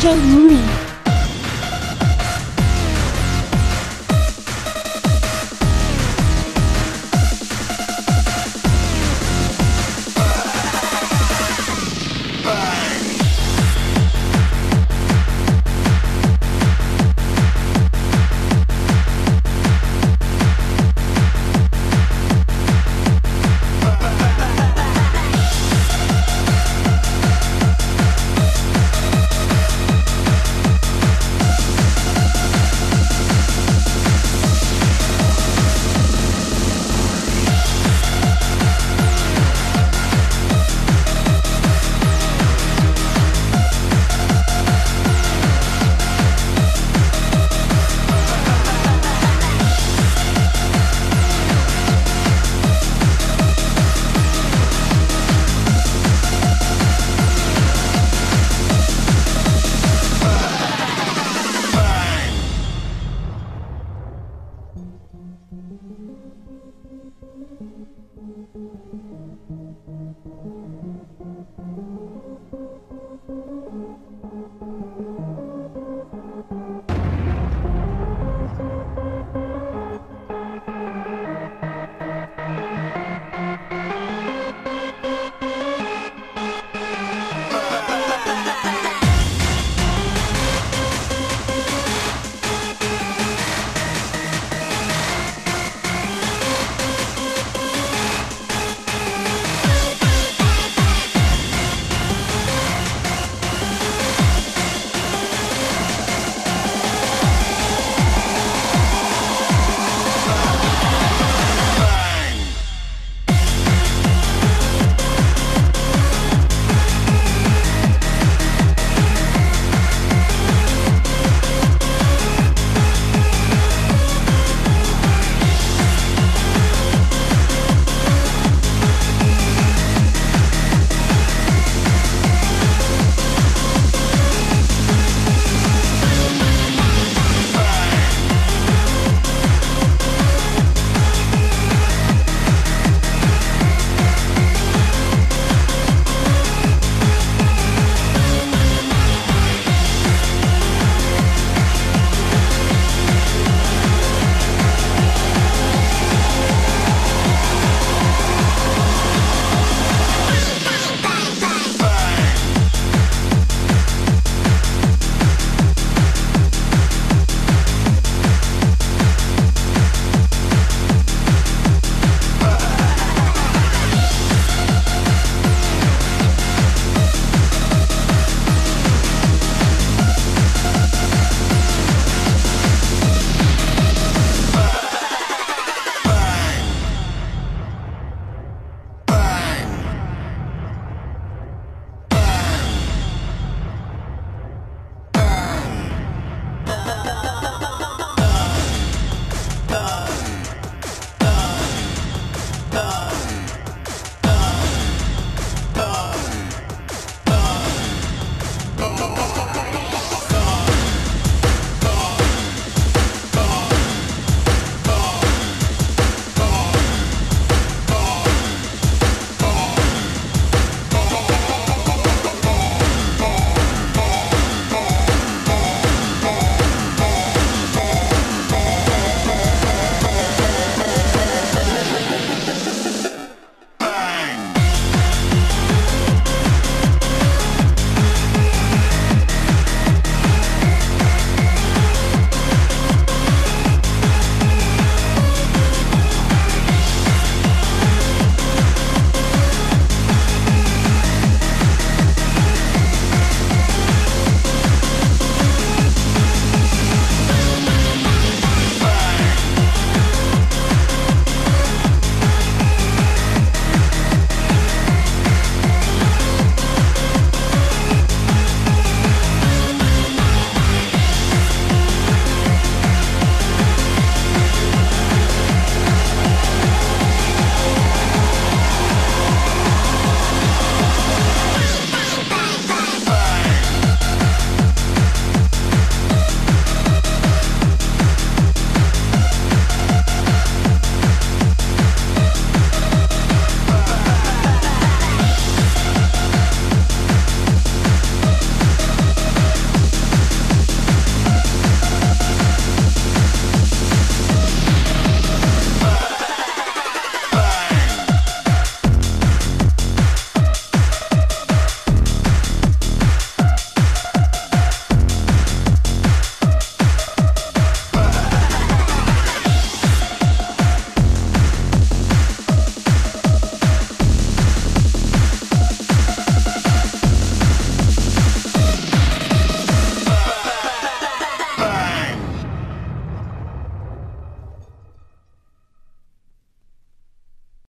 J. Mooney.